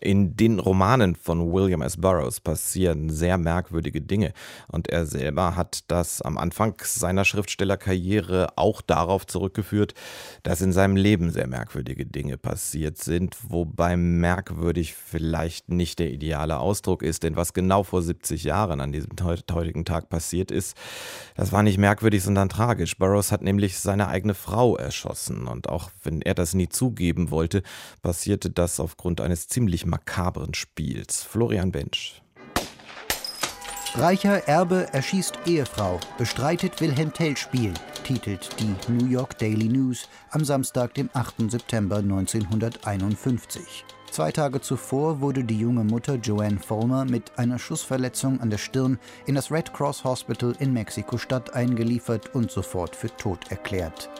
in den Romanen von William S. Burroughs passieren sehr merkwürdige Dinge und er selber hat das am Anfang seiner Schriftstellerkarriere auch darauf zurückgeführt, dass in seinem Leben sehr merkwürdige Dinge passiert sind, wobei merkwürdig vielleicht nicht der ideale Ausdruck ist, denn was genau vor 70 Jahren an diesem heutigen Tag passiert ist, das war nicht merkwürdig, sondern tragisch. Burroughs hat nämlich seine eigene Frau erschossen und auch wenn er das nie zugeben wollte, passierte das aufgrund eines ziemlich makabren Spiels. Florian Bench. Reicher Erbe erschießt Ehefrau, bestreitet Wilhelm Tell Spiel, titelt die New York Daily News am Samstag, dem 8. September 1951. Zwei Tage zuvor wurde die junge Mutter Joanne Fulmer mit einer Schussverletzung an der Stirn in das Red Cross Hospital in Mexiko-Stadt eingeliefert und sofort für tot erklärt.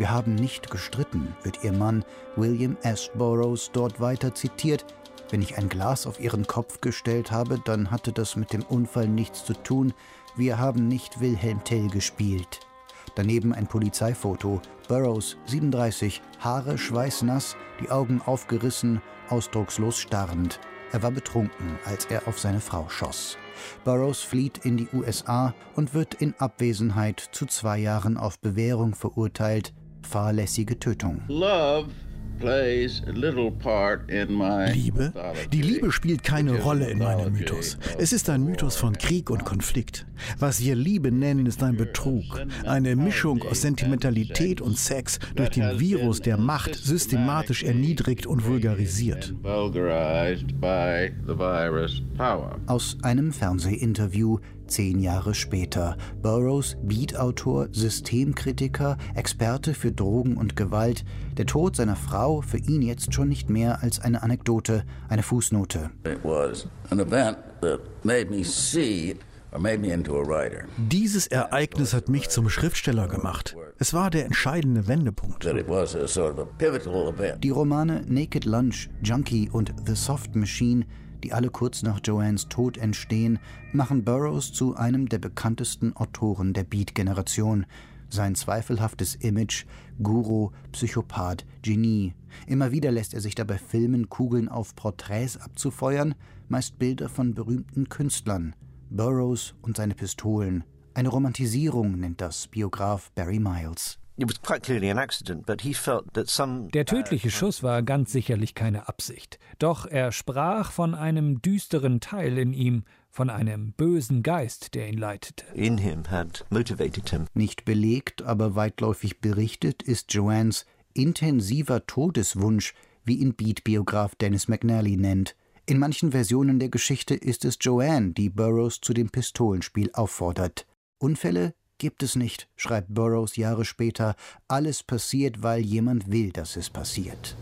Wir haben nicht gestritten, wird ihr Mann William S. Burroughs dort weiter zitiert. Wenn ich ein Glas auf ihren Kopf gestellt habe, dann hatte das mit dem Unfall nichts zu tun. Wir haben nicht Wilhelm Tell gespielt. Daneben ein Polizeifoto. Burroughs, 37, Haare schweißnass, die Augen aufgerissen, ausdruckslos starrend. Er war betrunken, als er auf seine Frau schoss. Burroughs flieht in die USA und wird in Abwesenheit zu zwei Jahren auf Bewährung verurteilt fahrlässige Tötung. Liebe. Die Liebe spielt keine Rolle in meinem Mythos. Es ist ein Mythos von Krieg und Konflikt. Was wir Liebe nennen, ist ein Betrug. Eine Mischung aus Sentimentalität und Sex durch den Virus der Macht systematisch erniedrigt und vulgarisiert. Aus einem Fernsehinterview Zehn Jahre später. Burroughs, Beatautor, Systemkritiker, Experte für Drogen und Gewalt. Der Tod seiner Frau für ihn jetzt schon nicht mehr als eine Anekdote, eine Fußnote. Dieses Ereignis hat mich zum Schriftsteller gemacht. Es war der entscheidende Wendepunkt. Die Romane Naked Lunch, Junkie und The Soft Machine die alle kurz nach Joannes Tod entstehen, machen Burroughs zu einem der bekanntesten Autoren der Beat-Generation. Sein zweifelhaftes Image, Guru, Psychopath, Genie. Immer wieder lässt er sich dabei filmen, Kugeln auf Porträts abzufeuern, meist Bilder von berühmten Künstlern. Burroughs und seine Pistolen. Eine Romantisierung nennt das Biograf Barry Miles. Der tödliche Schuss war ganz sicherlich keine Absicht. Doch er sprach von einem düsteren Teil in ihm, von einem bösen Geist, der ihn leitete. Nicht belegt, aber weitläufig berichtet ist Joannes intensiver Todeswunsch, wie ihn Beat-Biograf Dennis McNally nennt. In manchen Versionen der Geschichte ist es Joanne, die Burroughs zu dem Pistolenspiel auffordert. Unfälle gibt es nicht, schreibt Burroughs Jahre später. Alles passiert, weil jemand will, dass es passiert.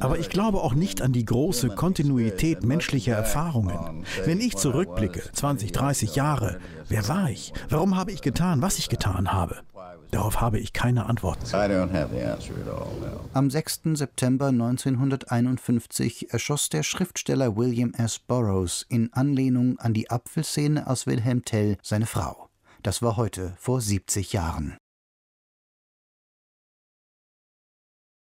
Aber ich glaube auch nicht an die große Kontinuität menschlicher Erfahrungen. Wenn ich zurückblicke, 20, 30 Jahre, wer war ich? Warum habe ich getan, was ich getan habe? Darauf habe ich keine Antwort. Am 6. September 1951 erschoss der Schriftsteller William S. Burroughs in Anlehnung an die Apfelszene aus Wilhelm Tell seine Frau. Das war heute vor 70 Jahren.